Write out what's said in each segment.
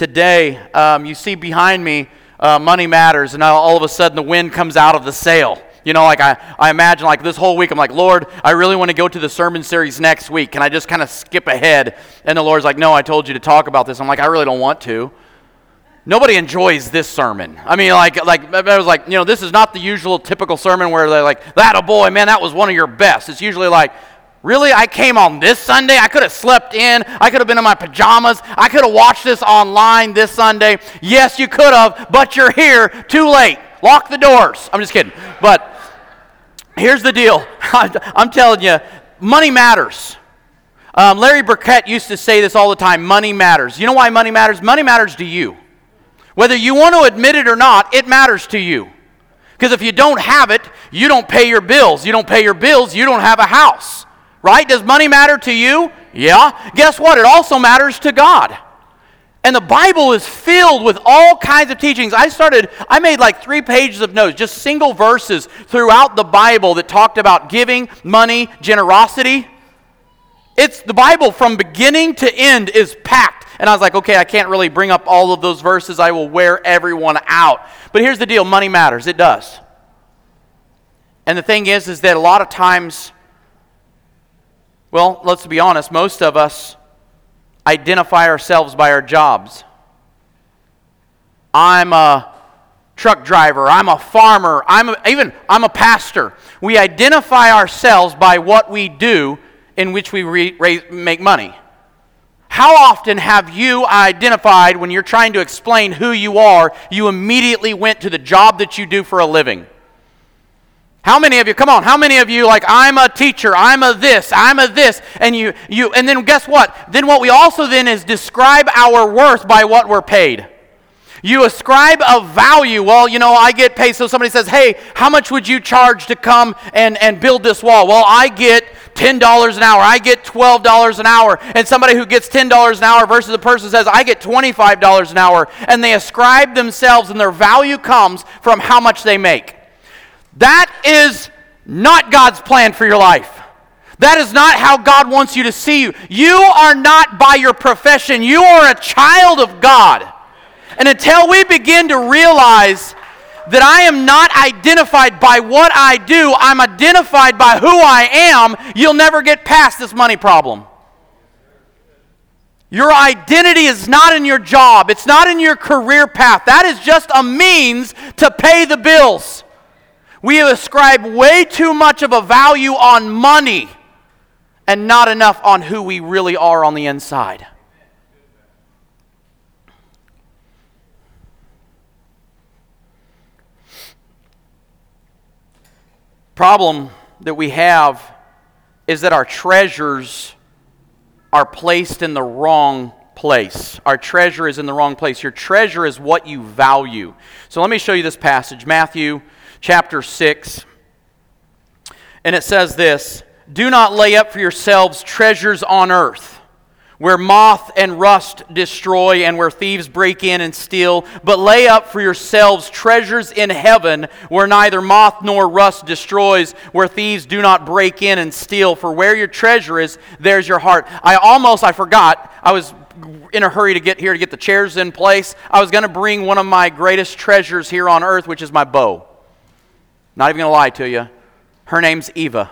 today. Um, you see behind me, uh, Money Matters, and all of a sudden the wind comes out of the sail. You know, like I, I imagine like this whole week, I'm like, Lord, I really want to go to the sermon series next week. Can I just kind of skip ahead? And the Lord's like, No, I told you to talk about this. I'm like, I really don't want to. Nobody enjoys this sermon. I mean, like, like I was like, you know, this is not the usual typical sermon where they're like, that a boy, man, that was one of your best. It's usually like, Really? I came on this Sunday? I could have slept in. I could have been in my pajamas. I could have watched this online this Sunday. Yes, you could have, but you're here too late. Lock the doors. I'm just kidding. But here's the deal I'm telling you, money matters. Um, Larry Burkett used to say this all the time money matters. You know why money matters? Money matters to you. Whether you want to admit it or not, it matters to you. Because if you don't have it, you don't pay your bills. You don't pay your bills, you don't have a house. Right? Does money matter to you? Yeah. Guess what? It also matters to God. And the Bible is filled with all kinds of teachings. I started, I made like three pages of notes, just single verses throughout the Bible that talked about giving, money, generosity. It's the Bible from beginning to end is packed. And I was like, okay, I can't really bring up all of those verses. I will wear everyone out. But here's the deal money matters. It does. And the thing is, is that a lot of times, well, let's be honest, most of us identify ourselves by our jobs. I'm a truck driver, I'm a farmer, I'm a, even I'm a pastor. We identify ourselves by what we do in which we re, raise, make money. How often have you identified when you're trying to explain who you are, you immediately went to the job that you do for a living? How many of you, come on, how many of you like I'm a teacher, I'm a this, I'm a this, and you you and then guess what? Then what we also then is describe our worth by what we're paid. You ascribe a value. Well, you know, I get paid. So somebody says, Hey, how much would you charge to come and, and build this wall? Well, I get $10 an hour. I get $12 an hour. And somebody who gets $10 an hour versus a person says, I get $25 an hour. And they ascribe themselves, and their value comes from how much they make. That is not God's plan for your life. That is not how God wants you to see you. You are not by your profession, you are a child of God. And until we begin to realize that I am not identified by what I do, I'm identified by who I am, you'll never get past this money problem. Your identity is not in your job, it's not in your career path. That is just a means to pay the bills. We have ascribed way too much of a value on money and not enough on who we really are on the inside. Problem that we have is that our treasures are placed in the wrong place. Our treasure is in the wrong place. Your treasure is what you value. So let me show you this passage Matthew chapter 6. And it says this Do not lay up for yourselves treasures on earth, where moth and rust destroy and where thieves break in and steal, but lay up for yourselves treasures in heaven, where neither moth nor rust destroys, where thieves do not break in and steal. For where your treasure is, there's your heart. I almost, I forgot, I was in a hurry to get here to get the chairs in place. I was going to bring one of my greatest treasures here on earth, which is my bow. Not even going to lie to you. Her name's Eva.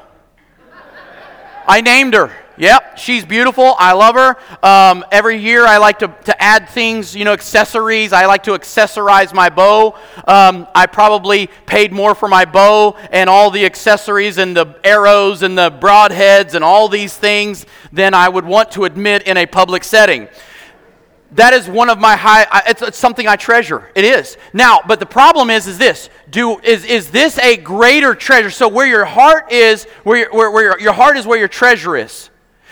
I named her. Yep, she's beautiful. I love her. Um, every year I like to, to add things, you know, accessories. I like to accessorize my bow. Um, I probably paid more for my bow and all the accessories and the arrows and the broadheads and all these things than I would want to admit in a public setting that is one of my high it's, it's, something i treasure. It is. Now but the problem is is this. Do is, is this a greater treasure? So where your heart is where, your, where, where your, your heart is where your treasure is.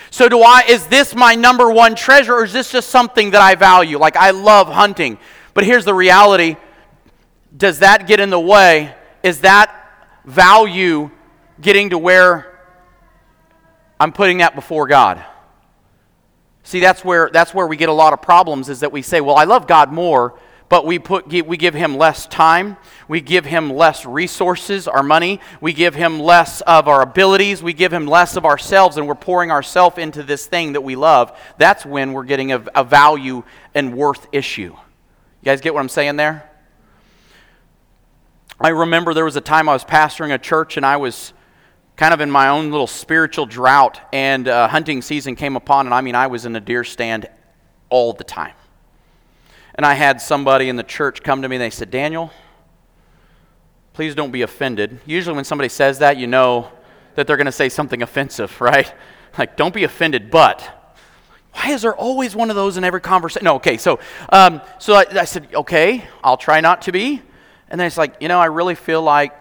So do i is this my number one treasure or is this just something that i value? Like i love hunting. But here's the reality. Does that get in the way? Is that value getting to where i'm putting that before god See, that's where, that's where we get a lot of problems is that we say, well, I love God more, but we, put, we give him less time. We give him less resources, our money. We give him less of our abilities. We give him less of ourselves, and we're pouring ourselves into this thing that we love. That's when we're getting a, a value and worth issue. You guys get what I'm saying there? I remember there was a time I was pastoring a church, and I was kind of in my own little spiritual drought, and uh, hunting season came upon, and I mean, I was in a deer stand all the time. And I had somebody in the church come to me and they said, Daniel, please don't be offended. Usually, when somebody says that, you know that they're going to say something offensive, right? Like, don't be offended, but. Why is there always one of those in every conversation? No, okay, so, um, so I, I said, okay, I'll try not to be. And then it's like, you know, I really feel like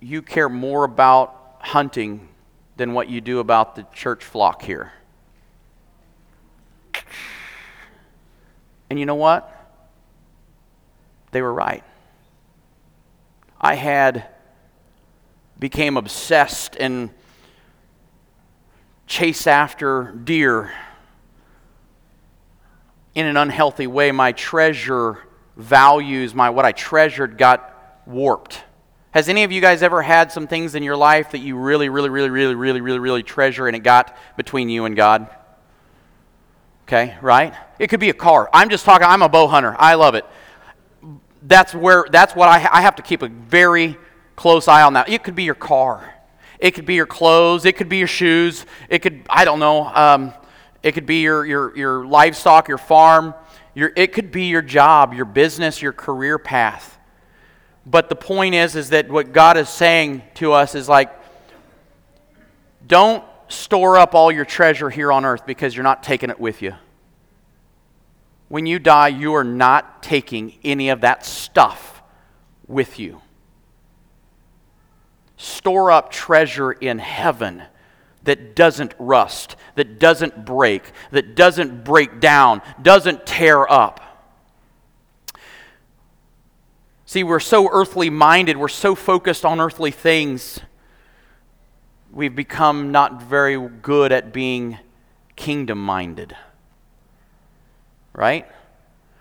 you care more about hunting than what you do about the church flock here. And you know what? They were right. I had became obsessed and chase after deer in an unhealthy way. My treasure values, my what I treasured got warped. Has any of you guys ever had some things in your life that you really, really, really, really, really, really, really treasure and it got between you and God? Okay, right? It could be a car. I'm just talking, I'm a bow hunter. I love it. That's where, that's what I, I have to keep a very close eye on that. It could be your car. It could be your clothes. It could be your shoes. It could, I don't know, um, it could be your, your, your livestock, your farm. Your, it could be your job, your business, your career path. But the point is, is that what God is saying to us is like, don't store up all your treasure here on earth because you're not taking it with you. When you die, you are not taking any of that stuff with you. Store up treasure in heaven that doesn't rust, that doesn't break, that doesn't break down, doesn't tear up. See, we're so earthly minded, we're so focused on earthly things we've become not very good at being kingdom minded. Right?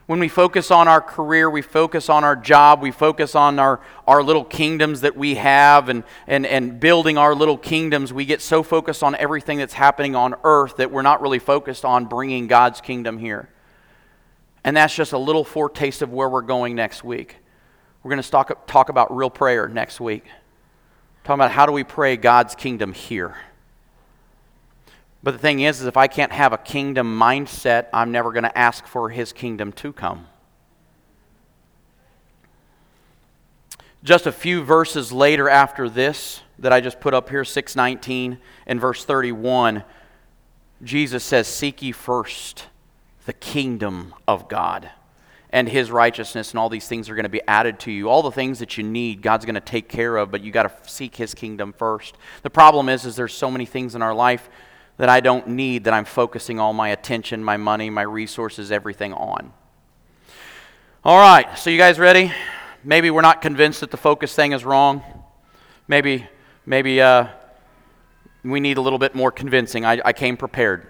When we focus on our career, we focus on our job, we focus on our, our little kingdoms that we have and, and, and building our little kingdoms, we get so focused on everything that's happening on earth that we're not really focused on bringing God's kingdom here. And that's just a little foretaste of where we're going next week. We're going to talk, talk about real prayer next week. Talking about how do we pray God's kingdom here. But the thing is, is if I can't have a kingdom mindset, I'm never going to ask for his kingdom to come. Just a few verses later after this that I just put up here, 619 and verse 31, Jesus says, Seek ye first the kingdom of God and his righteousness and all these things are going to be added to you. All the things that you need god's going to take care of but you got to seek his kingdom first. The problem is is there's so many things in our life that i don't need that i'm focusing all my attention my money my resources everything on. All right so you guys ready? Maybe we're not convinced that the focus thing is wrong. Maybe maybe uh, we need a little bit more convincing. I, I came prepared.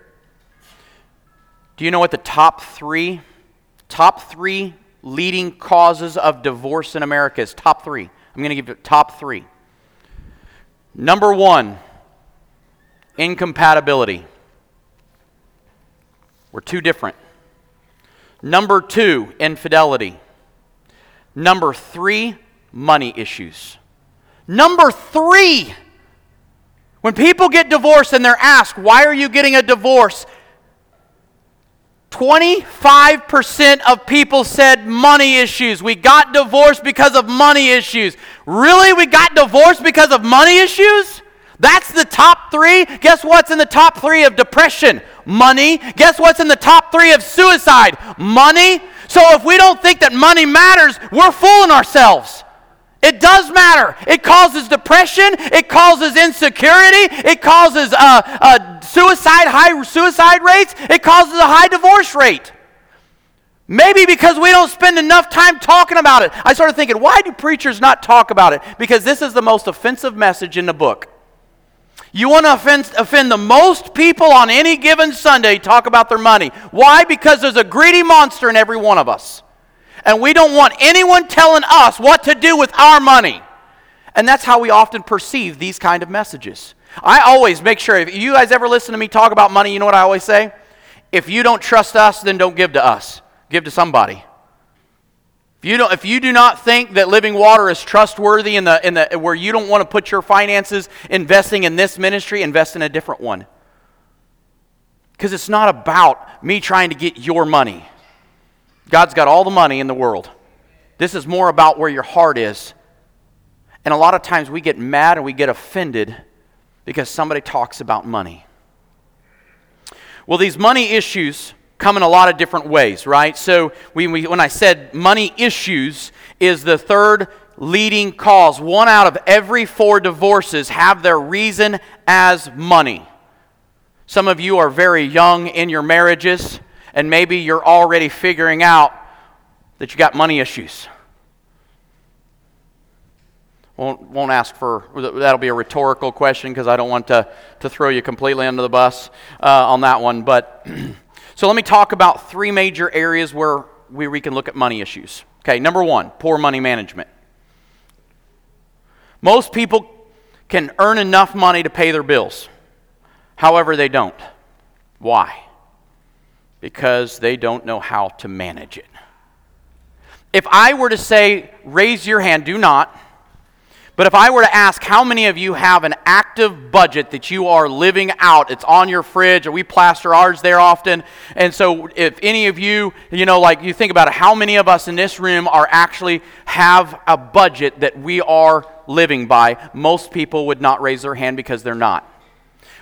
Do you know what the top three Top three leading causes of divorce in America is top three. I'm going to give you top three. Number one, incompatibility. We're too different. Number two, infidelity. Number three, money issues. Number three, when people get divorced and they're asked, why are you getting a divorce? 25% of people said money issues. We got divorced because of money issues. Really? We got divorced because of money issues? That's the top three. Guess what's in the top three of depression? Money. Guess what's in the top three of suicide? Money. So if we don't think that money matters, we're fooling ourselves. It does matter. It causes depression. It causes insecurity. It causes uh, uh, suicide, high suicide rates. It causes a high divorce rate. Maybe because we don't spend enough time talking about it. I started thinking, why do preachers not talk about it? Because this is the most offensive message in the book. You want to offend, offend the most people on any given Sunday, talk about their money. Why? Because there's a greedy monster in every one of us. And we don't want anyone telling us what to do with our money. And that's how we often perceive these kind of messages. I always make sure, if you guys ever listen to me talk about money, you know what I always say? If you don't trust us, then don't give to us. Give to somebody. If you, don't, if you do not think that living water is trustworthy in the, in the, where you don't want to put your finances investing in this ministry, invest in a different one. Because it's not about me trying to get your money. God's got all the money in the world. This is more about where your heart is. And a lot of times we get mad and we get offended because somebody talks about money. Well, these money issues come in a lot of different ways, right? So we, we, when I said money issues is the third leading cause, one out of every four divorces have their reason as money. Some of you are very young in your marriages, and maybe you're already figuring out that you got money issues. Won't, won't ask for, that'll be a rhetorical question because I don't want to, to throw you completely under the bus uh, on that one. But so let me talk about three major areas where we, we can look at money issues. Okay, number one, poor money management. Most people can earn enough money to pay their bills. However, they don't. Why? Because they don't know how to manage it. If I were to say, raise your hand, do not. But if I were to ask how many of you have an active budget that you are living out, it's on your fridge, or we plaster ours there often. And so if any of you, you know, like you think about it, how many of us in this room are actually have a budget that we are living by? Most people would not raise their hand because they're not.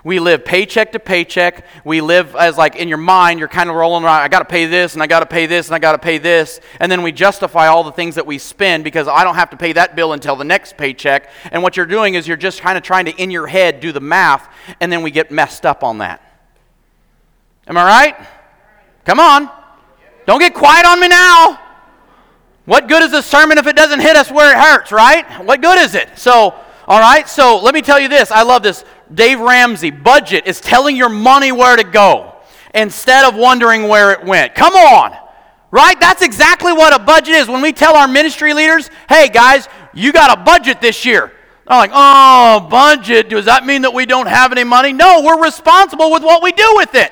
We live paycheck to paycheck. We live as like in your mind, you're kind of rolling around, I got to pay this and I got to pay this and I got to pay this. And then we justify all the things that we spend because I don't have to pay that bill until the next paycheck. And what you're doing is you're just kind of trying to, in your head, do the math, and then we get messed up on that. Am I right? Come on. Don't get quiet on me now. What good is a sermon if it doesn't hit us where it hurts, right? What good is it? So, all right, so let me tell you this. I love this. Dave Ramsey, budget is telling your money where to go instead of wondering where it went. Come on. Right? That's exactly what a budget is. When we tell our ministry leaders, hey guys, you got a budget this year. I'm like, oh, budget. Does that mean that we don't have any money? No, we're responsible with what we do with it.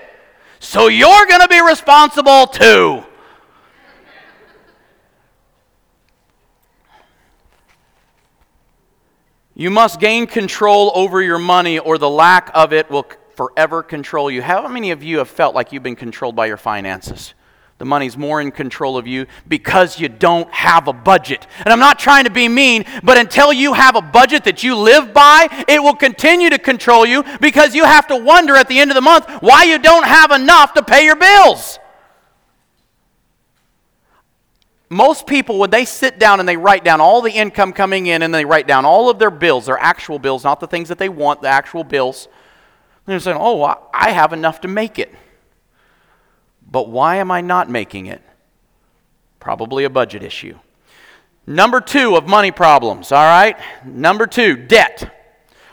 So you're going to be responsible too. You must gain control over your money, or the lack of it will forever control you. How many of you have felt like you've been controlled by your finances? The money's more in control of you because you don't have a budget. And I'm not trying to be mean, but until you have a budget that you live by, it will continue to control you because you have to wonder at the end of the month why you don't have enough to pay your bills. Most people, when they sit down and they write down all the income coming in and they write down all of their bills, their actual bills, not the things that they want, the actual bills, they're saying, oh, I have enough to make it. But why am I not making it? Probably a budget issue. Number two of money problems, all right? Number two, debt.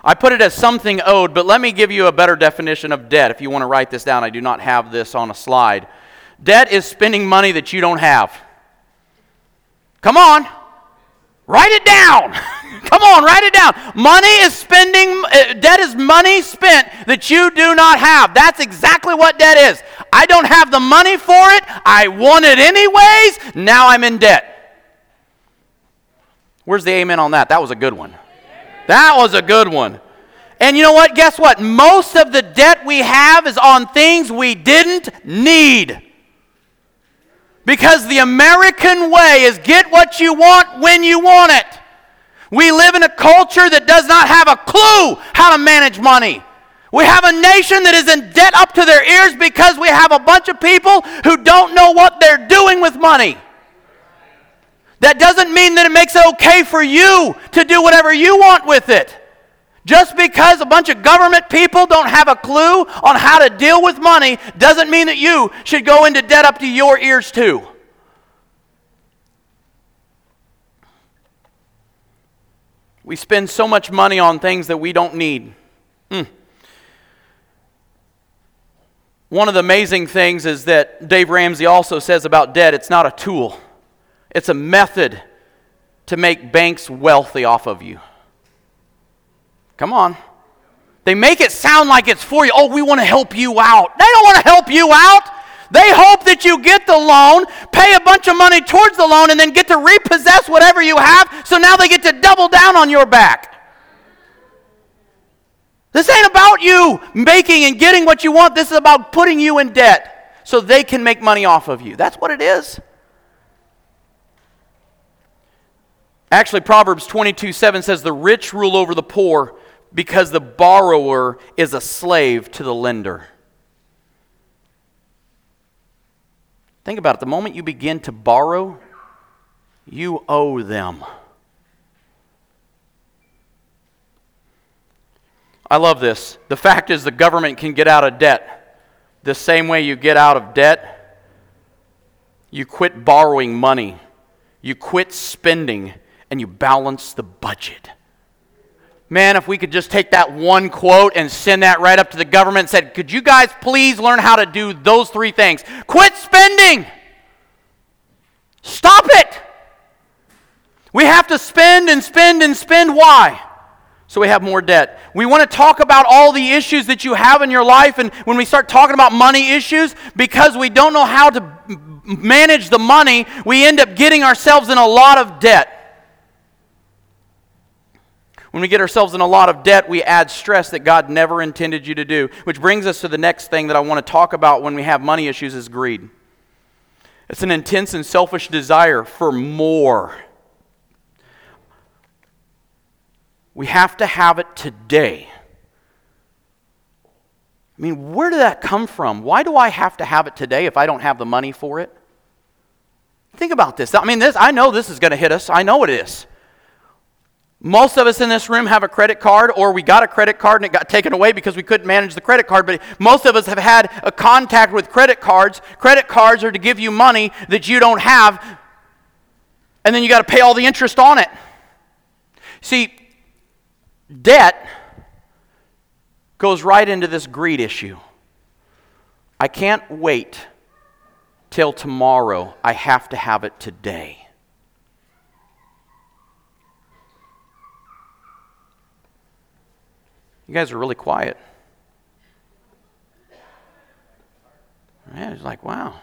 I put it as something owed, but let me give you a better definition of debt if you want to write this down. I do not have this on a slide. Debt is spending money that you don't have. Come on. Write it down. Come on, write it down. Money is spending, uh, debt is money spent that you do not have. That's exactly what debt is. I don't have the money for it. I want it anyways. Now I'm in debt. Where's the amen on that? That was a good one. That was a good one. And you know what? Guess what? Most of the debt we have is on things we didn't need. Because the American way is get what you want when you want it. We live in a culture that does not have a clue how to manage money. We have a nation that is in debt up to their ears because we have a bunch of people who don't know what they're doing with money. That doesn't mean that it makes it okay for you to do whatever you want with it. Just because a bunch of government people don't have a clue on how to deal with money doesn't mean that you should go into debt up to your ears, too. We spend so much money on things that we don't need. Mm. One of the amazing things is that Dave Ramsey also says about debt it's not a tool, It's a method to make banks wealthy off of you. Come on. They make it sound like it's for you. Oh, we want to help you out. They don't want to help you out. They hope that you get the loan, pay a bunch of money towards the loan, and then get to repossess whatever you have, so now they get to double down on your back. This ain't about you making and getting what you want. This is about putting you in debt so they can make money off of you. That's what it is. Actually, Proverbs 22 7 says, The rich rule over the poor because the borrower is a slave to the lender. Think about it. The moment you begin to borrow, you owe them. I love this. The fact is, the government can get out of debt. The same way you get out of debt, you quit borrowing money, you quit spending, and you balance the budget. Man, if we could just take that one quote and send that right up to the government and said, Could you guys please learn how to do those three things? Quit spending! Stop it! We have to spend and spend and spend. Why? so we have more debt. We want to talk about all the issues that you have in your life, and when we start talking about money issues, because we don't know how to manage the money, we end up getting ourselves in a lot of debt. When we get ourselves in a lot of debt, we add stress that God never intended you to do. Which brings us to the next thing that I want to talk about when we have money issues is greed. It's an intense and selfish desire for more. We have to have it today. I mean, where did that come from? Why do I have to have it today if I don't have the money for it? Think about this. I mean, this, I know this is going to hit us. I know it is. Most of us in this room have a credit card, or we got a credit card and it got taken away because we couldn't manage the credit card. But most of us have had a contact with credit cards. Credit cards are to give you money that you don't have, and then you got to pay all the interest on it. See, Debt goes right into this greed issue. I can't wait till tomorrow. I have to have it today. You guys are really quiet. Yeah, it's like, wow.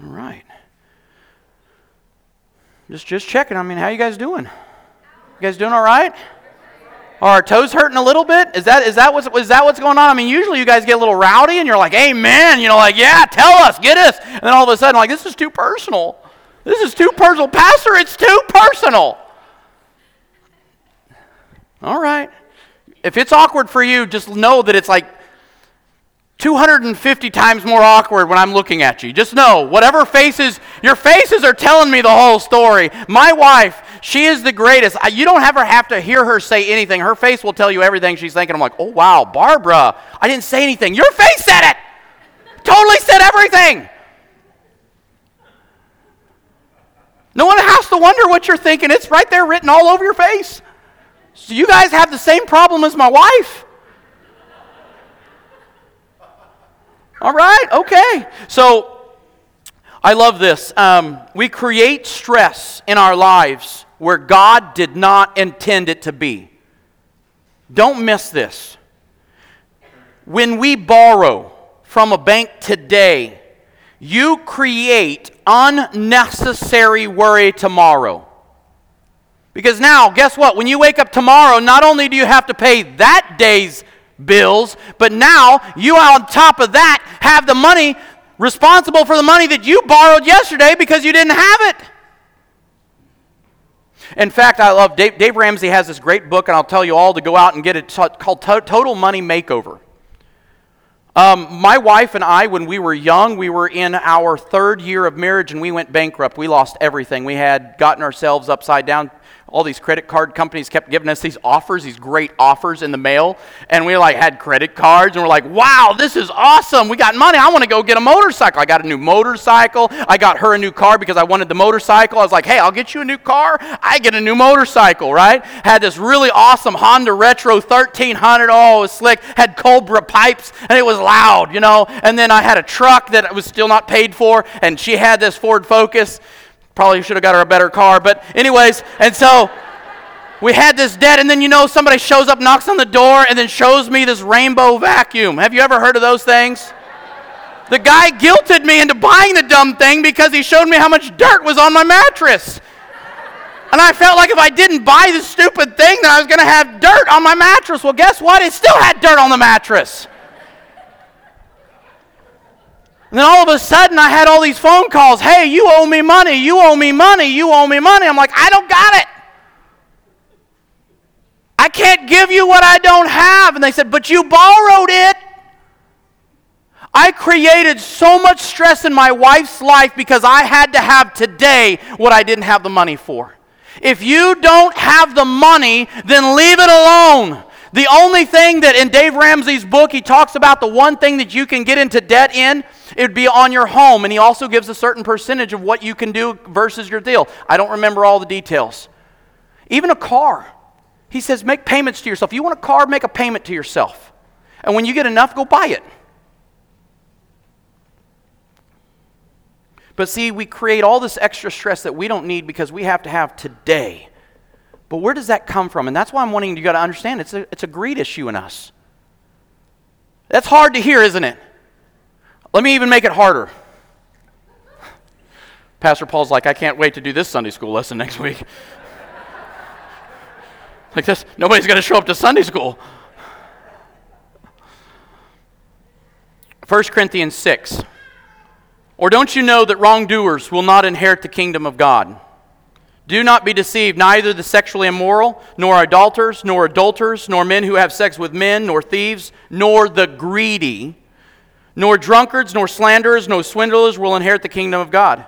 All right. Just just checking. I mean, how you guys doing? You guys doing all right? Are our toes hurting a little bit? Is that, is, that what's, is that what's going on? I mean, usually you guys get a little rowdy and you're like, amen. You know, like, yeah, tell us, get us. And then all of a sudden, like, this is too personal. This is too personal. Pastor, it's too personal. All right. If it's awkward for you, just know that it's like 250 times more awkward when I'm looking at you. Just know, whatever faces, your faces are telling me the whole story. My wife, she is the greatest. You don't ever have to hear her say anything. Her face will tell you everything she's thinking. I'm like, oh, wow, Barbara, I didn't say anything. Your face said it. Totally said everything. No one has to wonder what you're thinking. It's right there written all over your face. So you guys have the same problem as my wife. All right, okay. So I love this. Um, we create stress in our lives where God did not intend it to be. Don't miss this. When we borrow from a bank today, you create unnecessary worry tomorrow. Because now, guess what? When you wake up tomorrow, not only do you have to pay that day's bills, but now you, on top of that, have the money responsible for the money that you borrowed yesterday because you didn't have it. In fact, I love Dave, Dave Ramsey has this great book, and I'll tell you all to go out and get it called Total Money Makeover. Um, my wife and I, when we were young, we were in our third year of marriage and we went bankrupt. We lost everything. We had gotten ourselves upside down all these credit card companies kept giving us these offers, these great offers in the mail. And we like had credit cards and we're like, wow, this is awesome. We got money. I want to go get a motorcycle. I got a new motorcycle. I got her a new car because I wanted the motorcycle. I was like, hey, I'll get you a new car. I get a new motorcycle, right? Had this really awesome Honda Retro 1300. Oh, it was slick. Had Cobra pipes and it was loud, you know. And then I had a truck that was still not paid for and she had this Ford Focus Probably should have got her a better car, but, anyways, and so we had this debt, and then you know somebody shows up, knocks on the door, and then shows me this rainbow vacuum. Have you ever heard of those things? The guy guilted me into buying the dumb thing because he showed me how much dirt was on my mattress. And I felt like if I didn't buy this stupid thing, then I was going to have dirt on my mattress. Well, guess what? It still had dirt on the mattress. And then all of a sudden, I had all these phone calls. Hey, you owe me money. You owe me money. You owe me money. I'm like, I don't got it. I can't give you what I don't have. And they said, But you borrowed it. I created so much stress in my wife's life because I had to have today what I didn't have the money for. If you don't have the money, then leave it alone. The only thing that in Dave Ramsey's book, he talks about the one thing that you can get into debt in, it would be on your home. And he also gives a certain percentage of what you can do versus your deal. I don't remember all the details. Even a car. He says, make payments to yourself. You want a car, make a payment to yourself. And when you get enough, go buy it. But see, we create all this extra stress that we don't need because we have to have today. But where does that come from? And that's why I'm wanting you got to understand it's a, it's a greed issue in us. That's hard to hear, isn't it? Let me even make it harder. Pastor Paul's like, I can't wait to do this Sunday school lesson next week. like this, nobody's going to show up to Sunday school. 1 Corinthians 6. Or don't you know that wrongdoers will not inherit the kingdom of God? Do not be deceived, neither the sexually immoral, nor adulterers, nor adulterers, nor men who have sex with men, nor thieves, nor the greedy, nor drunkards, nor slanderers, nor swindlers will inherit the kingdom of God.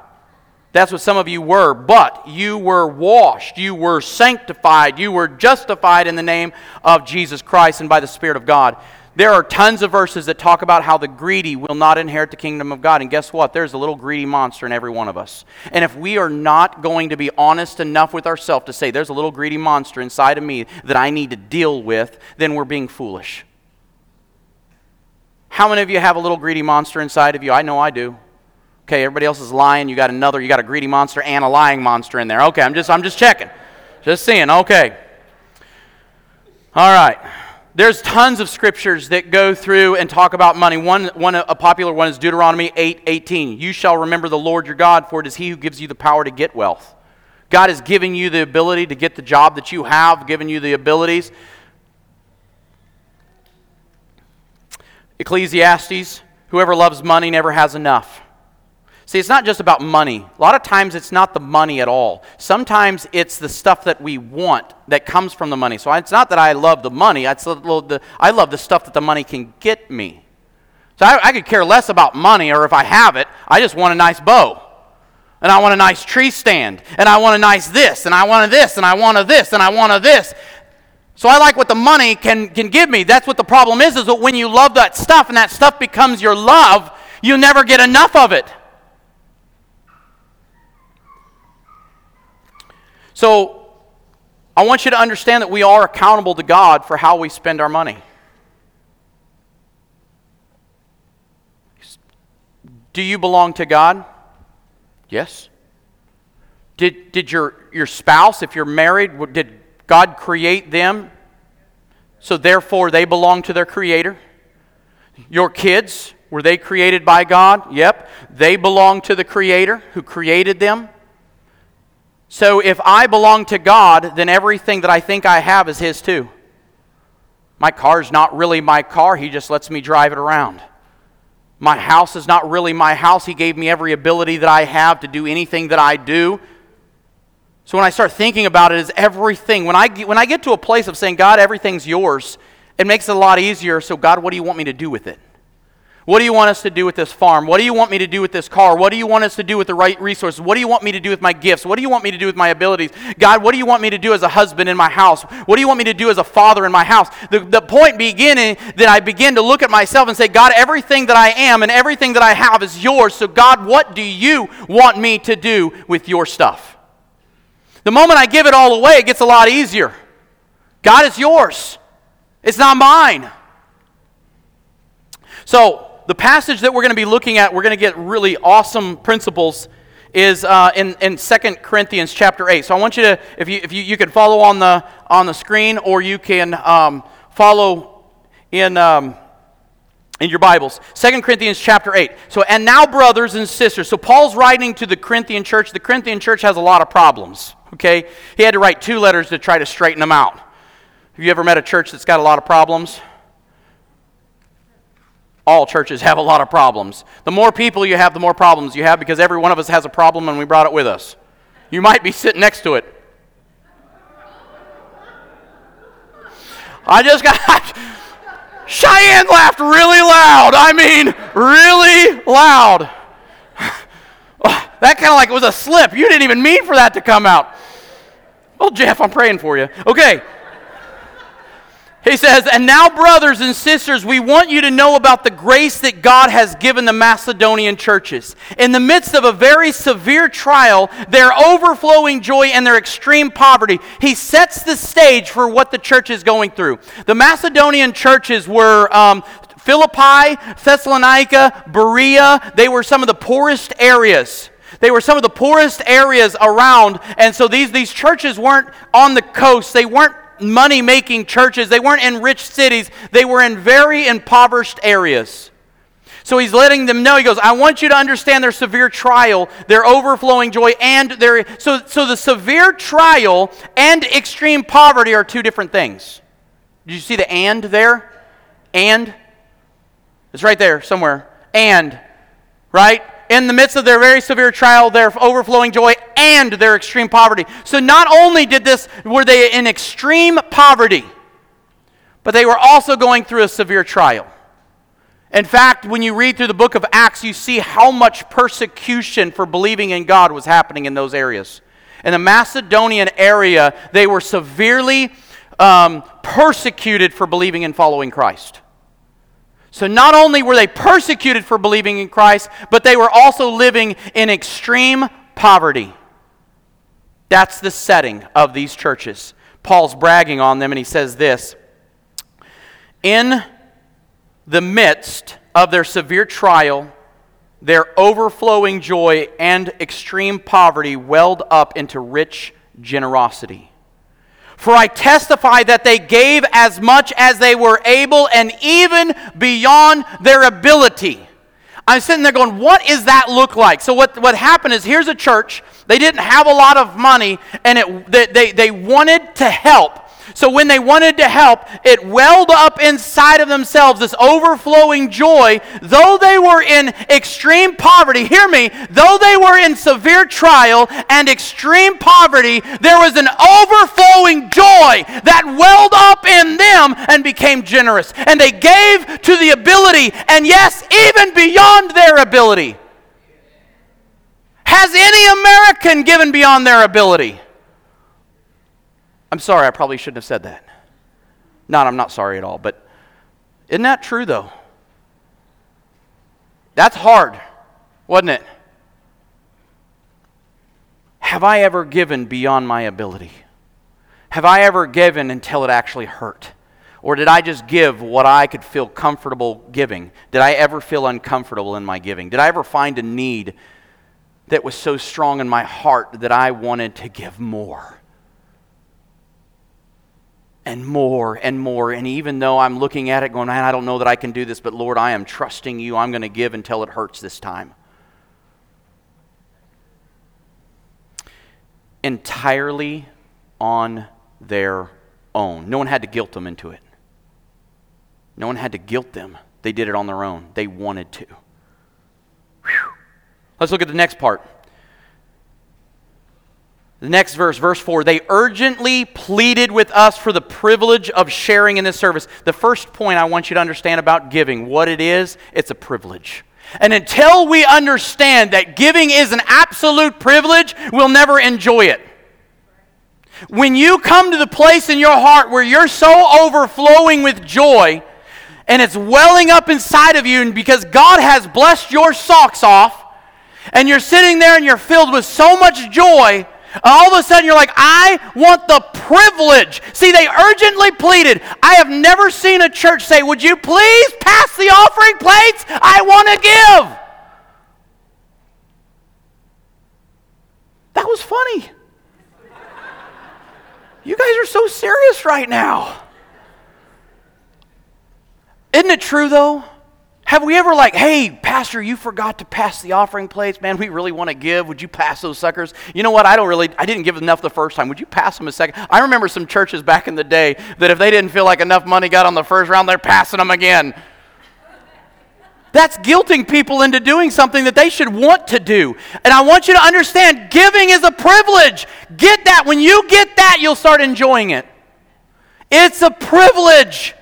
That's what some of you were, but you were washed, you were sanctified, you were justified in the name of Jesus Christ and by the Spirit of God. There are tons of verses that talk about how the greedy will not inherit the kingdom of God. And guess what? There's a little greedy monster in every one of us. And if we are not going to be honest enough with ourselves to say, there's a little greedy monster inside of me that I need to deal with, then we're being foolish. How many of you have a little greedy monster inside of you? I know I do. Okay, everybody else is lying. You got another, you got a greedy monster and a lying monster in there. Okay, I'm just I'm just checking. Just seeing. Okay. All right. There's tons of scriptures that go through and talk about money. One, one a popular one is Deuteronomy 8 18. You shall remember the Lord your God, for it is He who gives you the power to get wealth. God is giving you the ability to get the job that you have, given you the abilities. Ecclesiastes, whoever loves money never has enough. See, it's not just about money. A lot of times it's not the money at all. Sometimes it's the stuff that we want that comes from the money. So it's not that I love the money, I love the stuff that the money can get me. So I, I could care less about money or if I have it, I just want a nice bow. And I want a nice tree stand. And I want a nice this. And I want a this. And I want a this. And I want a this. So I like what the money can, can give me. That's what the problem is, is that when you love that stuff and that stuff becomes your love, you never get enough of it. So I want you to understand that we are accountable to God for how we spend our money. Do you belong to God? Yes. Did, did your, your spouse, if you're married, did God create them? So therefore they belong to their creator? Your kids, were they created by God? Yep. They belong to the creator who created them. So if I belong to God, then everything that I think I have is His too. My car's not really my car, He just lets me drive it around. My house is not really my house. He gave me every ability that I have to do anything that I do. So when I start thinking about it as everything, when I, when I get to a place of saying, God, everything's yours, it makes it a lot easier. So, God, what do you want me to do with it? What do you want us to do with this farm? What do you want me to do with this car? What do you want us to do with the right resources? What do you want me to do with my gifts? What do you want me to do with my abilities? God, what do you want me to do as a husband in my house? What do you want me to do as a father in my house? The, the point beginning that I begin to look at myself and say, God, everything that I am and everything that I have is yours. So, God, what do you want me to do with your stuff? The moment I give it all away, it gets a lot easier. God is yours, it's not mine. So, the passage that we're going to be looking at, we're going to get really awesome principles is uh, in, in 2 Corinthians chapter 8. So I want you to, if you, if you, you can follow on the, on the screen or you can um, follow in, um, in your Bibles. 2 Corinthians chapter 8. So, and now, brothers and sisters. So Paul's writing to the Corinthian church. The Corinthian church has a lot of problems, okay? He had to write two letters to try to straighten them out. Have you ever met a church that's got a lot of problems? All churches have a lot of problems. The more people you have, the more problems you have because every one of us has a problem and we brought it with us. You might be sitting next to it. I just got. Cheyenne laughed really loud. I mean, really loud. Oh, that kind of like was a slip. You didn't even mean for that to come out. Well, Jeff, I'm praying for you. Okay. He says, And now, brothers and sisters, we want you to know about the grace that God has given the Macedonian churches. In the midst of a very severe trial, their overflowing joy and their extreme poverty, he sets the stage for what the church is going through. The Macedonian churches were um, Philippi, Thessalonica, Berea, they were some of the poorest areas. They were some of the poorest areas around, and so these, these churches weren't on the coast. They weren't money making churches. They weren't in rich cities, they were in very impoverished areas. So he's letting them know. He goes, I want you to understand their severe trial, their overflowing joy, and their. So, so the severe trial and extreme poverty are two different things. Did you see the and there? And? It's right there somewhere. And, right? In the midst of their very severe trial, their overflowing joy, and their extreme poverty. So not only did this, were they in extreme poverty, but they were also going through a severe trial. In fact, when you read through the book of Acts, you see how much persecution for believing in God was happening in those areas. In the Macedonian area, they were severely um, persecuted for believing and following Christ. So not only were they persecuted for believing in Christ, but they were also living in extreme poverty. That's the setting of these churches. Paul's bragging on them, and he says this In the midst of their severe trial, their overflowing joy and extreme poverty welled up into rich generosity. For I testify that they gave as much as they were able and even beyond their ability. I'm sitting there going, what does that look like? So, what, what happened is here's a church. They didn't have a lot of money and it, they, they, they wanted to help. So when they wanted to help, it welled up inside of themselves this overflowing joy. Though they were in extreme poverty, hear me, though they were in severe trial and extreme poverty, there was an overflowing joy that welled up in them and became generous. And they gave to the ability, and yes, even beyond their ability. Has any American given beyond their ability? I'm sorry, I probably shouldn't have said that. Not, I'm not sorry at all, but isn't that true though? That's hard, wasn't it? Have I ever given beyond my ability? Have I ever given until it actually hurt? Or did I just give what I could feel comfortable giving? Did I ever feel uncomfortable in my giving? Did I ever find a need that was so strong in my heart that I wanted to give more? And more and more. And even though I'm looking at it going, I don't know that I can do this, but Lord, I am trusting you. I'm going to give until it hurts this time. Entirely on their own. No one had to guilt them into it. No one had to guilt them. They did it on their own. They wanted to. Whew. Let's look at the next part. The next verse, verse 4, they urgently pleaded with us for the privilege of sharing in this service. The first point I want you to understand about giving, what it is, it's a privilege. And until we understand that giving is an absolute privilege, we'll never enjoy it. When you come to the place in your heart where you're so overflowing with joy and it's welling up inside of you, and because God has blessed your socks off, and you're sitting there and you're filled with so much joy all of a sudden, you're like, I want the privilege. See, they urgently pleaded. I have never seen a church say, Would you please pass the offering plates? I want to give. That was funny. You guys are so serious right now. Isn't it true though? Have we ever like, hey, pastor, you forgot to pass the offering plates. Man, we really want to give. Would you pass those suckers? You know what? I don't really, I didn't give enough the first time. Would you pass them a second? I remember some churches back in the day that if they didn't feel like enough money got on the first round, they're passing them again. That's guilting people into doing something that they should want to do. And I want you to understand giving is a privilege. Get that. When you get that, you'll start enjoying it. It's a privilege.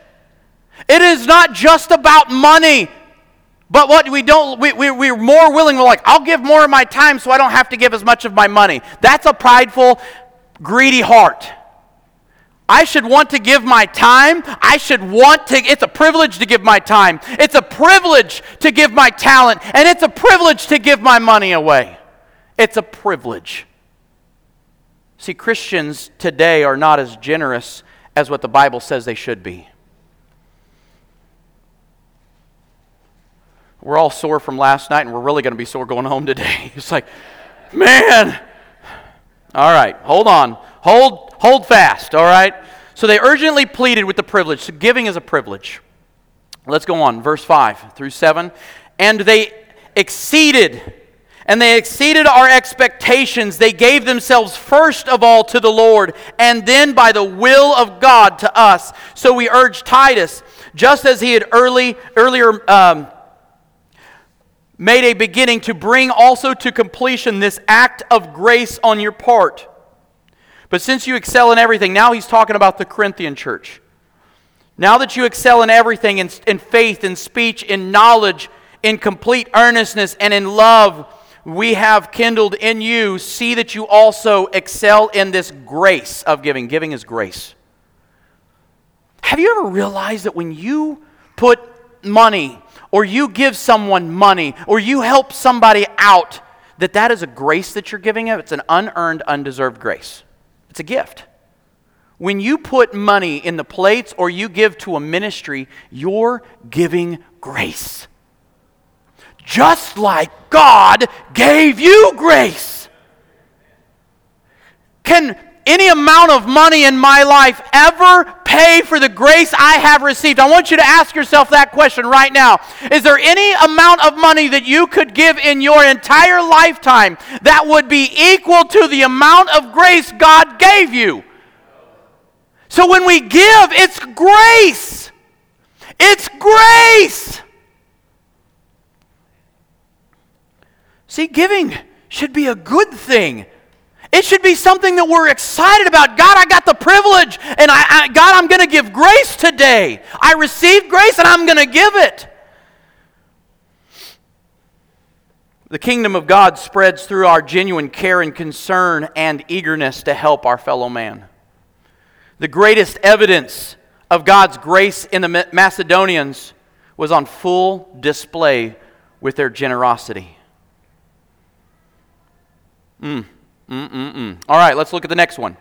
It is not just about money. But what we don't, we, we, we're more willing, we're like, I'll give more of my time so I don't have to give as much of my money. That's a prideful, greedy heart. I should want to give my time. I should want to, it's a privilege to give my time. It's a privilege to give my talent. And it's a privilege to give my money away. It's a privilege. See, Christians today are not as generous as what the Bible says they should be. We're all sore from last night, and we're really going to be sore going home today. It's like, man. All right, hold on. Hold Hold fast, all right? So they urgently pleaded with the privilege. So giving is a privilege. Let's go on, verse 5 through 7. And they exceeded, and they exceeded our expectations. They gave themselves first of all to the Lord, and then by the will of God to us. So we urge Titus, just as he had early, earlier um, made a beginning, to bring also to completion this act of grace on your part but since you excel in everything, now he's talking about the Corinthian church. Now that you excel in everything, in, in faith, in speech, in knowledge, in complete earnestness, and in love, we have kindled in you, see that you also excel in this grace of giving. Giving is grace. Have you ever realized that when you put money, or you give someone money, or you help somebody out, that that is a grace that you're giving them. It's an unearned, undeserved grace. It's a gift. When you put money in the plates or you give to a ministry, you're giving grace. Just like God gave you grace. Can any amount of money in my life ever pay for the grace I have received? I want you to ask yourself that question right now. Is there any amount of money that you could give in your entire lifetime that would be equal to the amount of grace God gave you? So when we give, it's grace. It's grace. See, giving should be a good thing. It should be something that we're excited about. God, I got the privilege, and I, I God, I'm going to give grace today. I received grace, and I'm going to give it. The kingdom of God spreads through our genuine care and concern and eagerness to help our fellow man. The greatest evidence of God's grace in the Macedonians was on full display with their generosity. Mm. Mm-mm-mm. All right, let's look at the next one.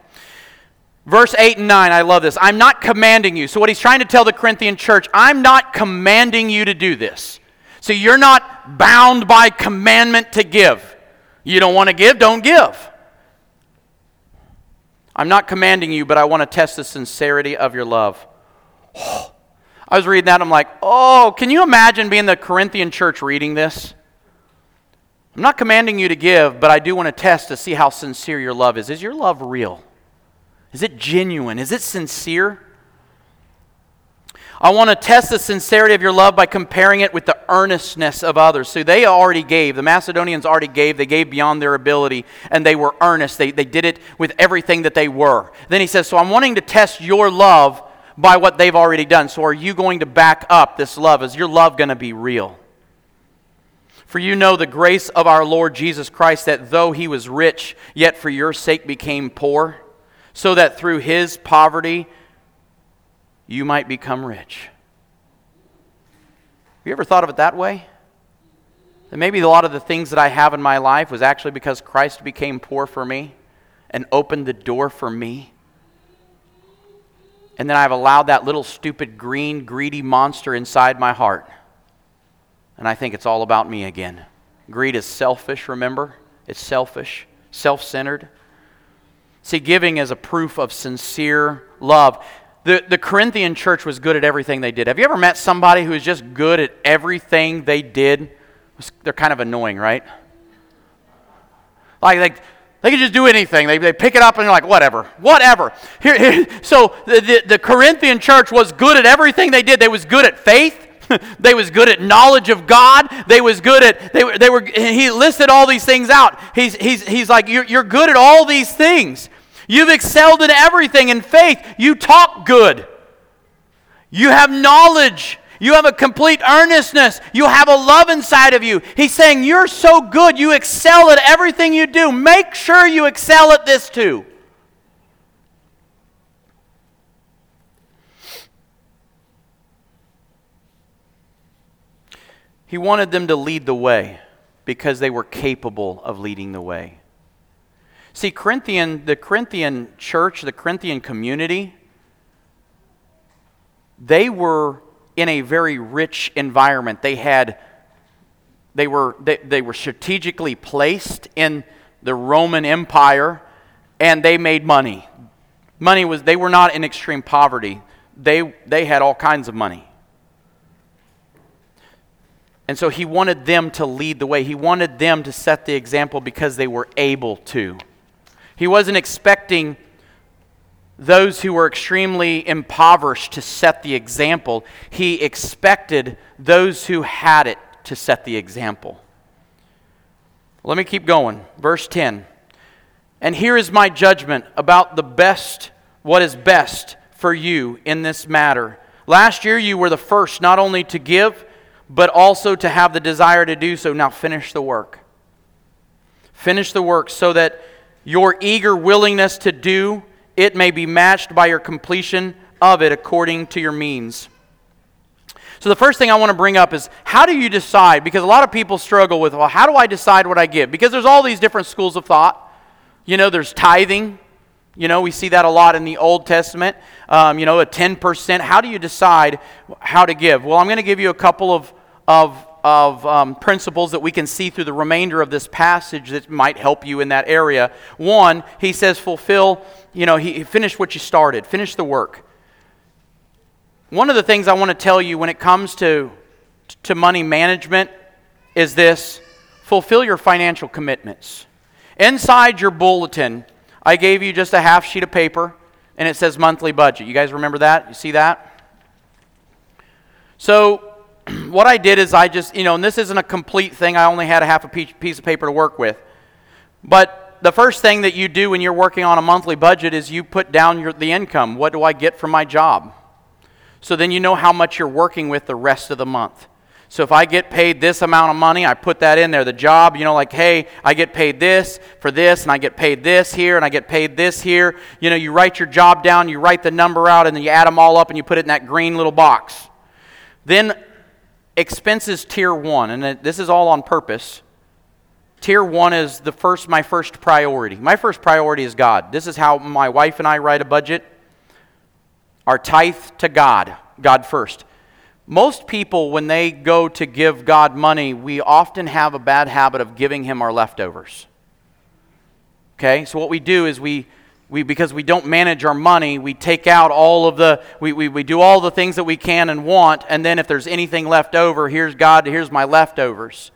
Verse 8 and 9, I love this. I'm not commanding you. So, what he's trying to tell the Corinthian church, I'm not commanding you to do this. So, you're not bound by commandment to give. You don't want to give, don't give. I'm not commanding you, but I want to test the sincerity of your love. Oh, I was reading that, I'm like, oh, can you imagine being the Corinthian church reading this? I'm not commanding you to give, but I do want to test to see how sincere your love is. Is your love real? Is it genuine? Is it sincere? I want to test the sincerity of your love by comparing it with the earnestness of others. So they already gave. The Macedonians already gave. They gave beyond their ability, and they were earnest. They, they did it with everything that they were. Then he says, So I'm wanting to test your love by what they've already done. So are you going to back up this love? Is your love going to be real? For you know the grace of our Lord Jesus Christ, that though he was rich, yet for your sake became poor, so that through his poverty you might become rich. Have you ever thought of it that way? That maybe a lot of the things that I have in my life was actually because Christ became poor for me and opened the door for me. And then I've allowed that little stupid green, greedy monster inside my heart and I think it's all about me again. Greed is selfish, remember? It's selfish. self centered. See, giving is a proof of sincere love. The, the Corinthian church was good at everything they did. Have you ever met somebody who is just good at everything they did? They're kind of annoying, right? Like, like they can just do anything. They, they pick it up and they're like, whatever, whatever. Here, here. So the, the, the Corinthian church was good at everything they did. They was good at faith. they was good at knowledge of God. They was good at, they were, they were he listed all these things out. He's, he's, he's like, you're, you're good at all these things. You've excelled in everything in faith. You talk good. You have knowledge. You have a complete earnestness. You have a love inside of you. He's saying, You're so good. You excel at everything you do. Make sure you excel at this too. He wanted them to lead the way because they were capable of leading the way. See, Corinthian, the Corinthian church, the Corinthian community, they were in a very rich environment. They had they were they, they were strategically placed in the Roman Empire and they made money. Money was they were not in extreme poverty. They they had all kinds of money. And so he wanted them to lead the way. He wanted them to set the example because they were able to. He wasn't expecting those who were extremely impoverished to set the example. He expected those who had it to set the example. Let me keep going. Verse 10. And here is my judgment about the best, what is best for you in this matter. Last year you were the first not only to give, but also to have the desire to do so. Now finish the work. Finish the work so that your eager willingness to do it may be matched by your completion of it according to your means. So, the first thing I want to bring up is how do you decide? Because a lot of people struggle with, well, how do I decide what I give? Because there's all these different schools of thought. You know, there's tithing. You know, we see that a lot in the Old Testament. Um, you know, a 10%. How do you decide how to give? Well, I'm going to give you a couple of, of of um, principles that we can see through the remainder of this passage that might help you in that area. One, he says, fulfill, you know, he, finish what you started, finish the work. One of the things I want to tell you when it comes to, to money management is this fulfill your financial commitments. Inside your bulletin, I gave you just a half sheet of paper and it says monthly budget. You guys remember that? You see that? So, what I did is I just, you know, and this isn't a complete thing. I only had a half a piece of paper to work with. But the first thing that you do when you're working on a monthly budget is you put down your, the income. What do I get from my job? So then you know how much you're working with the rest of the month. So if I get paid this amount of money, I put that in there. The job, you know, like, hey, I get paid this for this, and I get paid this here, and I get paid this here. You know, you write your job down, you write the number out, and then you add them all up and you put it in that green little box. Then expenses tier one, and this is all on purpose. Tier one is the first, my first priority. My first priority is God. This is how my wife and I write a budget. Our tithe to God, God first. Most people, when they go to give God money, we often have a bad habit of giving Him our leftovers. Okay, so what we do is we we, because we don't manage our money, we take out all of the, we, we, we do all the things that we can and want, and then if there's anything left over, here's God, here's my leftovers.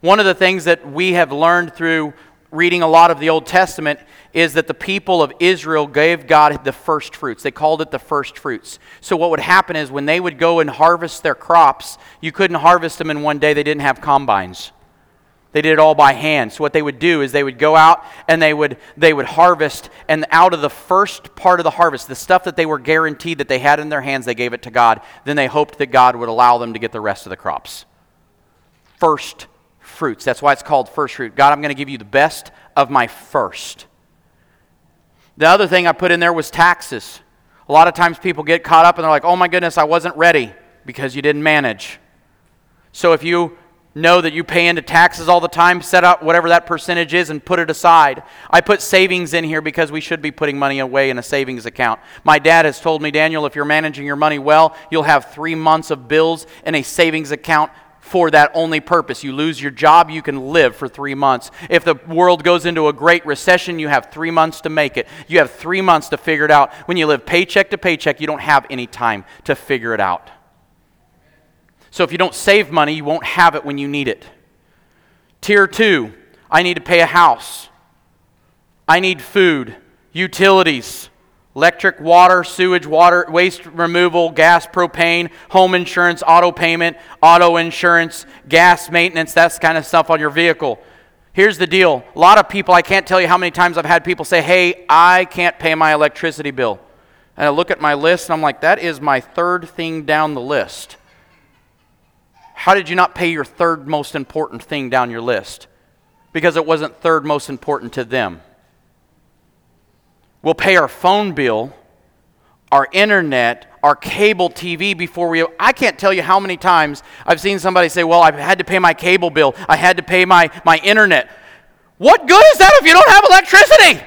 One of the things that we have learned through reading a lot of the Old Testament is that the people of Israel gave God the first fruits. They called it the first fruits. So, what would happen is when they would go and harvest their crops, you couldn't harvest them in one day, they didn't have combines. They did it all by hand. So what they would do is they would go out and they would they would harvest and out of the first part of the harvest, the stuff that they were guaranteed that they had in their hands, they gave it to God. Then they hoped that God would allow them to get the rest of the crops. First fruits. That's why it's called first fruit. God, I'm going to give you the best of my first. The other thing I put in there was taxes. A lot of times people get caught up and they're like, "Oh my goodness, I wasn't ready because you didn't manage." So if you know that you pay into taxes all the time, set up whatever that percentage is and put it aside. I put savings in here because we should be putting money away in a savings account. My dad has told me, Daniel, if you're managing your money well, you'll have three months of bills in a savings account for that only purpose. You lose your job, you can live for three months. If the world goes into a great recession, you have three months to make it. You have three months to figure it out. When you live paycheck to paycheck, you don't have any time to figure it out. So if you don't save money, you won't have it when you need it. Tier two, I need to pay a house. I need food, utilities, electric, water, sewage, water, waste removal, gas, propane, home insurance, auto payment, auto insurance, gas maintenance, that's kind of stuff on your vehicle. Here's the deal. A lot of people, I can't tell you how many times I've had people say, Hey, I can't pay my electricity bill. And I look at my list and I'm like, That is my third thing down the list. How did you not pay your third most important thing down your list? Because it wasn't third most important to them. We'll pay our phone bill, our internet, our cable TV before we. I can't tell you how many times I've seen somebody say, Well, I've had to pay my cable bill, I had to pay my, my internet. What good is that if you don't have electricity?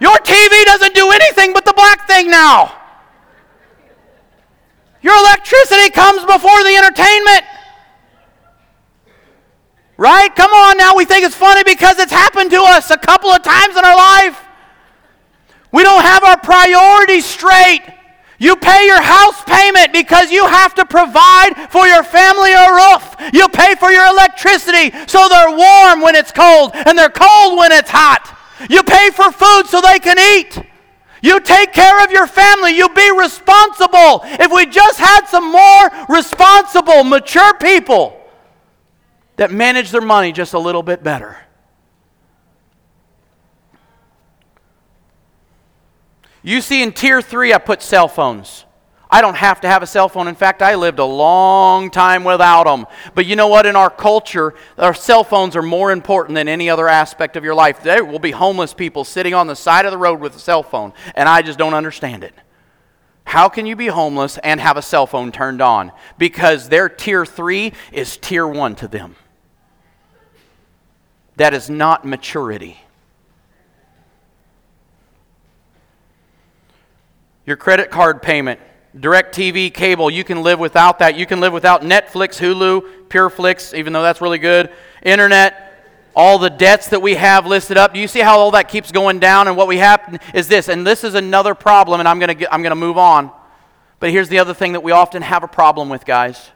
Your TV doesn't do anything but the black thing now. Your electricity comes before the entertainment. Right? Come on now. We think it's funny because it's happened to us a couple of times in our life. We don't have our priorities straight. You pay your house payment because you have to provide for your family a roof. You pay for your electricity so they're warm when it's cold and they're cold when it's hot. You pay for food so they can eat. You take care of your family. You be responsible. If we just had some more responsible, mature people that manage their money just a little bit better. You see, in tier three, I put cell phones. I don't have to have a cell phone. In fact, I lived a long time without them. But you know what? In our culture, our cell phones are more important than any other aspect of your life. There will be homeless people sitting on the side of the road with a cell phone, and I just don't understand it. How can you be homeless and have a cell phone turned on? Because their tier three is tier one to them. That is not maturity. Your credit card payment, DirecTV, cable, you can live without that. You can live without Netflix, Hulu, PureFlix, even though that's really good. Internet, all the debts that we have listed up. Do you see how all that keeps going down? And what we have is this, and this is another problem, and I'm going to I'm going to move on. But here's the other thing that we often have a problem with, guys.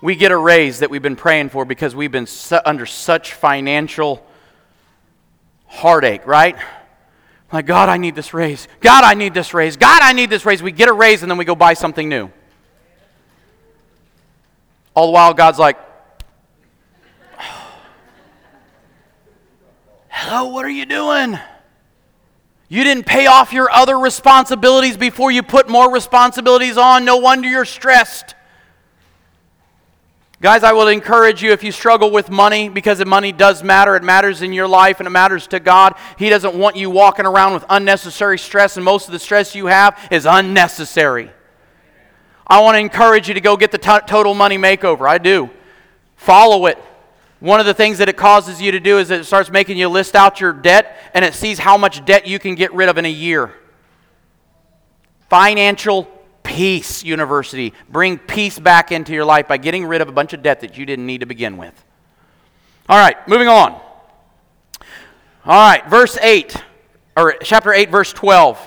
We get a raise that we've been praying for because we've been su- under such financial heartache, right? Like, God, I need this raise. God, I need this raise. God, I need this raise. We get a raise and then we go buy something new. All the while, God's like, Hello, what are you doing? You didn't pay off your other responsibilities before you put more responsibilities on. No wonder you're stressed. Guys, I will encourage you if you struggle with money, because money does matter, it matters in your life and it matters to God. He doesn't want you walking around with unnecessary stress, and most of the stress you have is unnecessary. I want to encourage you to go get the t- total money makeover. I do. Follow it. One of the things that it causes you to do is it starts making you list out your debt and it sees how much debt you can get rid of in a year. Financial Peace University. Bring peace back into your life by getting rid of a bunch of debt that you didn't need to begin with. All right, moving on. All right, verse 8, or chapter 8, verse 12.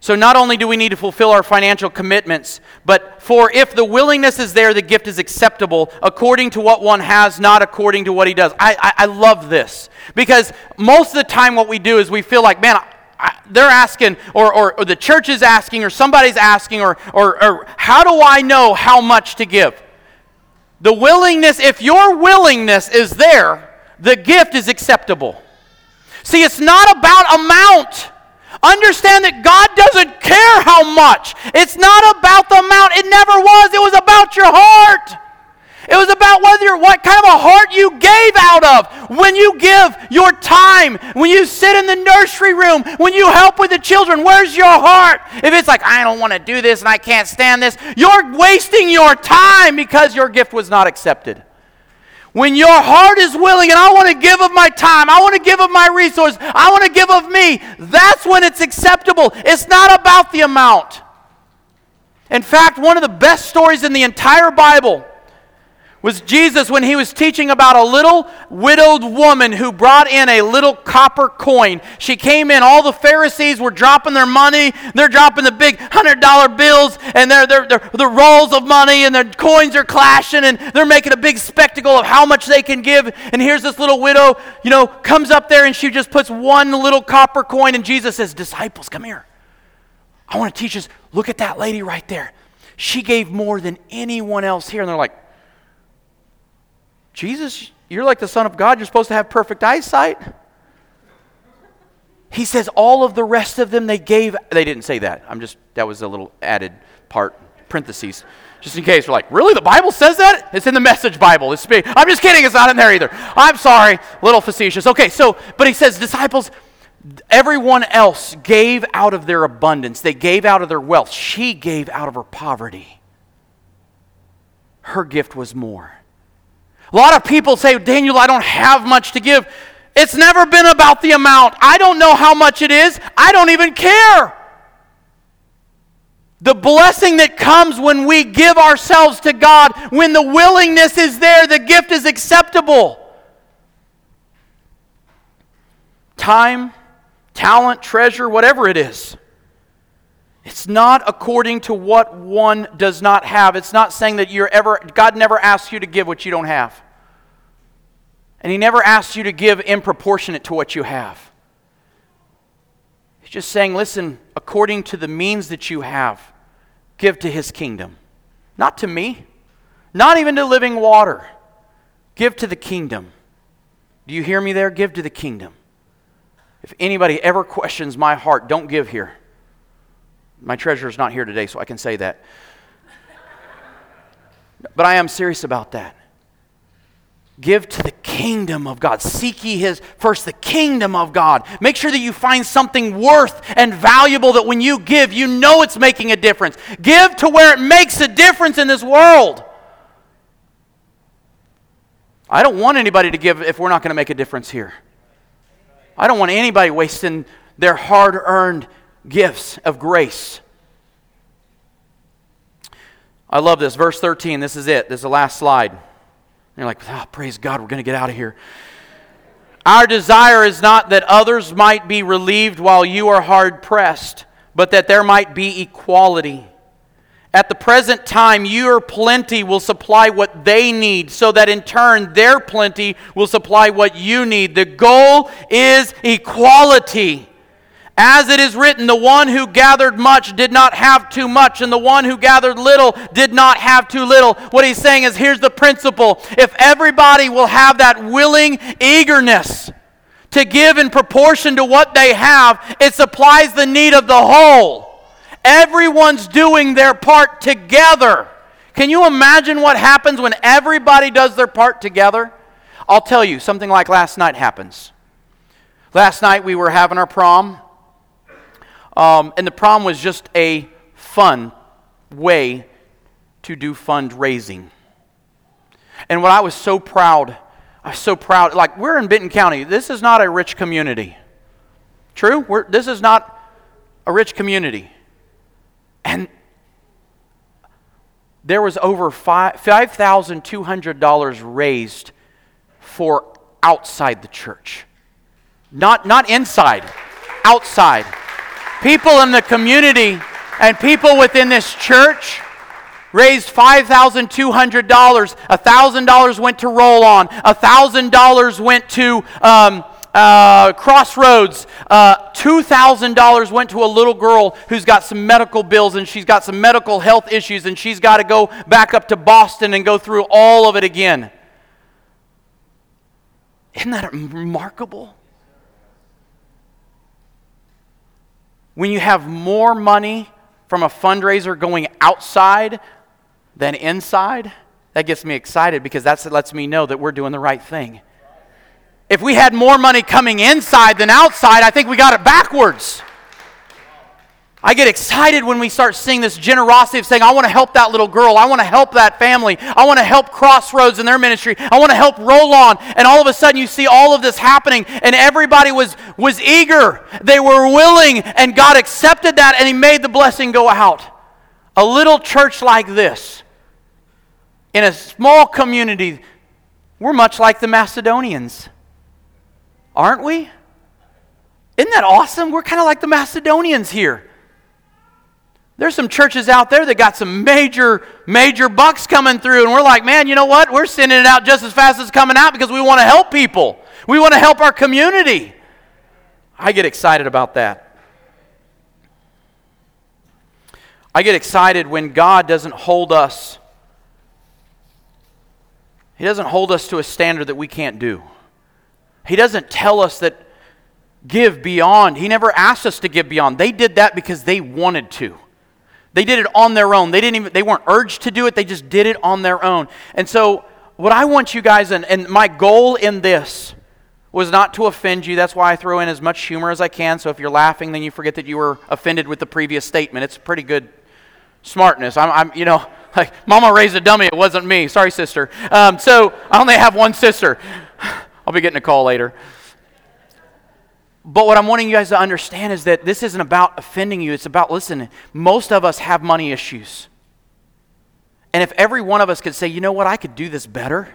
So not only do we need to fulfill our financial commitments, but for if the willingness is there, the gift is acceptable according to what one has, not according to what he does. I, I, I love this because most of the time what we do is we feel like, man, I, they're asking, or, or, or, the church is asking, or somebody's asking, or, or, or how do I know how much to give? The willingness, if your willingness is there, the gift is acceptable. See, it's not about amount. Understand that God doesn't care how much. It's not about the amount. It never was. It was about your heart. It was about whether what kind of a heart you gave out of. When you give your time, when you sit in the nursery room, when you help with the children, where's your heart? If it's like, I don't want to do this and I can't stand this, you're wasting your time because your gift was not accepted. When your heart is willing and I want to give of my time, I want to give of my resource, I want to give of me, that's when it's acceptable. It's not about the amount. In fact, one of the best stories in the entire Bible was Jesus when he was teaching about a little widowed woman who brought in a little copper coin. She came in, all the Pharisees were dropping their money, they're dropping the big $100 bills and they're, they're, they're, the rolls of money and their coins are clashing and they're making a big spectacle of how much they can give. And here's this little widow, you know, comes up there and she just puts one little copper coin and Jesus says, Disciples, come here. I want to teach us. Look at that lady right there. She gave more than anyone else here. And they're like, Jesus, you're like the Son of God. You're supposed to have perfect eyesight. He says, all of the rest of them they gave. They didn't say that. I'm just, that was a little added part, parentheses. Just in case we're like, really? The Bible says that? It's in the Message Bible. It's. I'm just kidding. It's not in there either. I'm sorry. Little facetious. Okay, so, but he says, disciples, everyone else gave out of their abundance, they gave out of their wealth. She gave out of her poverty. Her gift was more. A lot of people say, Daniel, I don't have much to give. It's never been about the amount. I don't know how much it is. I don't even care. The blessing that comes when we give ourselves to God, when the willingness is there, the gift is acceptable. Time, talent, treasure, whatever it is. It's not according to what one does not have. It's not saying that you're ever, God never asks you to give what you don't have. And He never asks you to give in proportionate to what you have. He's just saying, listen, according to the means that you have, give to His kingdom. Not to me, not even to living water. Give to the kingdom. Do you hear me there? Give to the kingdom. If anybody ever questions my heart, don't give here. My treasure is not here today, so I can say that. But I am serious about that. Give to the kingdom of God. Seek ye his first the kingdom of God. Make sure that you find something worth and valuable that when you give, you know it's making a difference. Give to where it makes a difference in this world. I don't want anybody to give if we're not going to make a difference here. I don't want anybody wasting their hard earned gifts of grace. I love this. Verse 13, this is it. This is the last slide. And you're like, oh, praise God, we're going to get out of here. Our desire is not that others might be relieved while you are hard pressed, but that there might be equality. At the present time, your plenty will supply what they need, so that in turn, their plenty will supply what you need. The goal is equality. As it is written, the one who gathered much did not have too much, and the one who gathered little did not have too little. What he's saying is here's the principle if everybody will have that willing eagerness to give in proportion to what they have, it supplies the need of the whole. Everyone's doing their part together. Can you imagine what happens when everybody does their part together? I'll tell you, something like last night happens. Last night we were having our prom. Um, and the prom was just a fun way to do fundraising. And what I was so proud, I was so proud. Like, we're in Benton County. This is not a rich community. True? We're, this is not a rich community. And there was over $5,200 raised for outside the church. Not, not inside, outside people in the community and people within this church raised $5,200. $1,000 went to Roll On. $1,000 went to um, uh, Crossroads. Uh, $2,000 went to a little girl who's got some medical bills and she's got some medical health issues and she's got to go back up to Boston and go through all of it again. Isn't that remarkable? When you have more money from a fundraiser going outside than inside, that gets me excited because that lets me know that we're doing the right thing. If we had more money coming inside than outside, I think we got it backwards. I get excited when we start seeing this generosity of saying, I want to help that little girl. I want to help that family. I want to help Crossroads in their ministry. I want to help Roll On. And all of a sudden you see all of this happening and everybody was, was eager. They were willing and God accepted that and He made the blessing go out. a little church like this, in a small community, we're much like the Macedonians, aren't we? Isn't that awesome? We're kind of like the Macedonians here. There's some churches out there that got some major, major bucks coming through, and we're like, man, you know what? We're sending it out just as fast as it's coming out because we want to help people. We want to help our community. I get excited about that. I get excited when God doesn't hold us. He doesn't hold us to a standard that we can't do. He doesn't tell us that give beyond. He never asked us to give beyond. They did that because they wanted to. They did it on their own. They didn't even they weren't urged to do it. They just did it on their own. And so what I want you guys and, and my goal in this was not to offend you. That's why I throw in as much humor as I can. So if you're laughing, then you forget that you were offended with the previous statement. It's pretty good smartness. I'm, I'm you know, like mama raised a dummy. It wasn't me. Sorry, sister. Um, so I only have one sister. I'll be getting a call later. But what I'm wanting you guys to understand is that this isn't about offending you. It's about, listen, most of us have money issues. And if every one of us could say, you know what, I could do this better,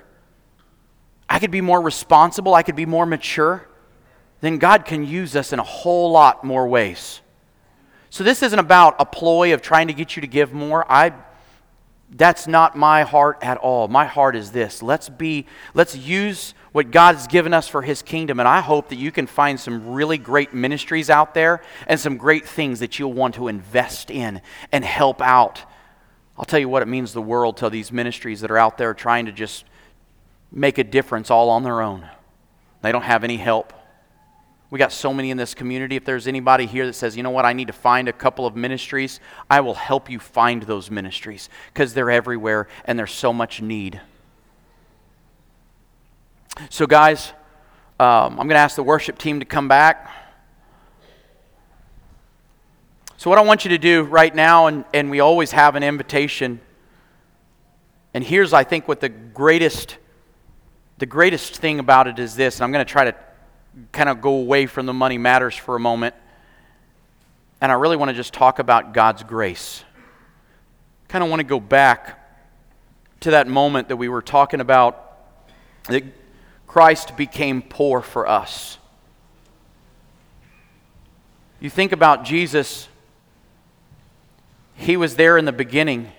I could be more responsible, I could be more mature, then God can use us in a whole lot more ways. So this isn't about a ploy of trying to get you to give more. I that's not my heart at all. My heart is this. Let's be let's use what God has given us for his kingdom and I hope that you can find some really great ministries out there and some great things that you'll want to invest in and help out. I'll tell you what it means the world to these ministries that are out there trying to just make a difference all on their own. They don't have any help. We got so many in this community. If there's anybody here that says, you know what, I need to find a couple of ministries, I will help you find those ministries because they're everywhere and there's so much need. So, guys, um, I'm going to ask the worship team to come back. So, what I want you to do right now, and, and we always have an invitation, and here's, I think, what the greatest, the greatest thing about it is this, and I'm going to try to kind of go away from the money matters for a moment. And I really want to just talk about God's grace. Kind of want to go back to that moment that we were talking about that Christ became poor for us. You think about Jesus, he was there in the beginning.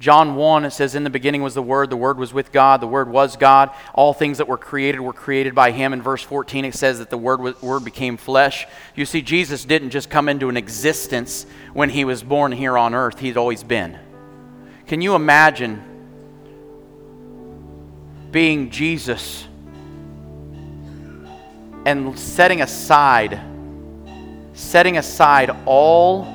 John 1, it says, In the beginning was the Word, the Word was with God, the Word was God. All things that were created were created by Him. In verse 14, it says that the Word, was, word became flesh. You see, Jesus didn't just come into an existence when He was born here on earth, He'd always been. Can you imagine being Jesus and setting aside, setting aside all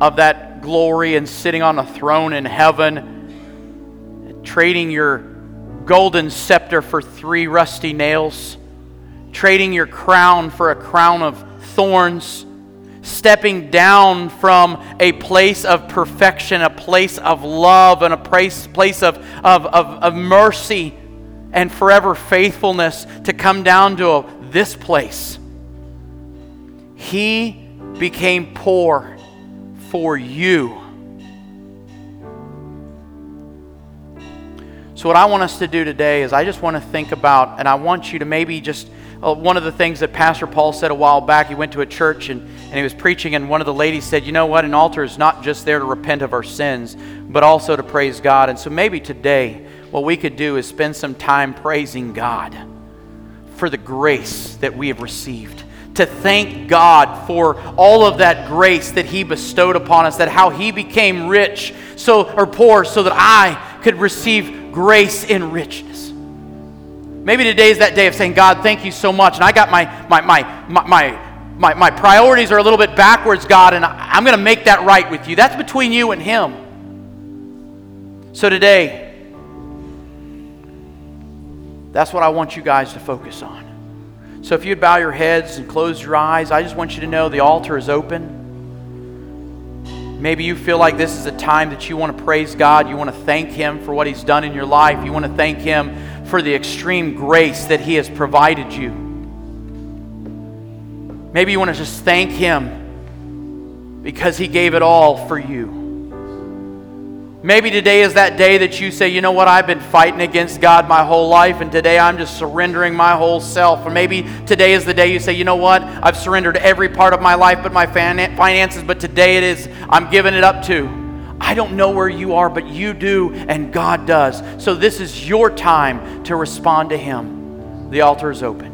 of that glory and sitting on a throne in heaven, trading your golden scepter for three rusty nails, trading your crown for a crown of thorns, stepping down from a place of perfection, a place of love, and a place, place of, of, of, of mercy and forever faithfulness to come down to a, this place. He became poor for you. So, what I want us to do today is I just want to think about, and I want you to maybe just, uh, one of the things that Pastor Paul said a while back, he went to a church and, and he was preaching, and one of the ladies said, You know what? An altar is not just there to repent of our sins, but also to praise God. And so, maybe today, what we could do is spend some time praising God for the grace that we have received to thank God for all of that grace that He bestowed upon us, that how He became rich so or poor so that I could receive grace in richness. Maybe today is that day of saying, God, thank you so much. And I got my my my my my, my, my priorities are a little bit backwards, God, and I'm going to make that right with you. That's between you and Him. So today, that's what I want you guys to focus on. So if you'd bow your heads and close your eyes, I just want you to know the altar is open. Maybe you feel like this is a time that you want to praise God. You want to thank Him for what He's done in your life. You want to thank Him for the extreme grace that He has provided you. Maybe you want to just thank Him because He gave it all for you. Maybe today is that day that you say, you know what, I've been fighting against God my whole life, and today I'm just surrendering my whole self. Or maybe today is the day you say, you know what, I've surrendered every part of my life but my finances, but today it is, I'm giving it up to. I don't know where you are, but you do, and God does. So this is your time to respond to Him. The altar is open.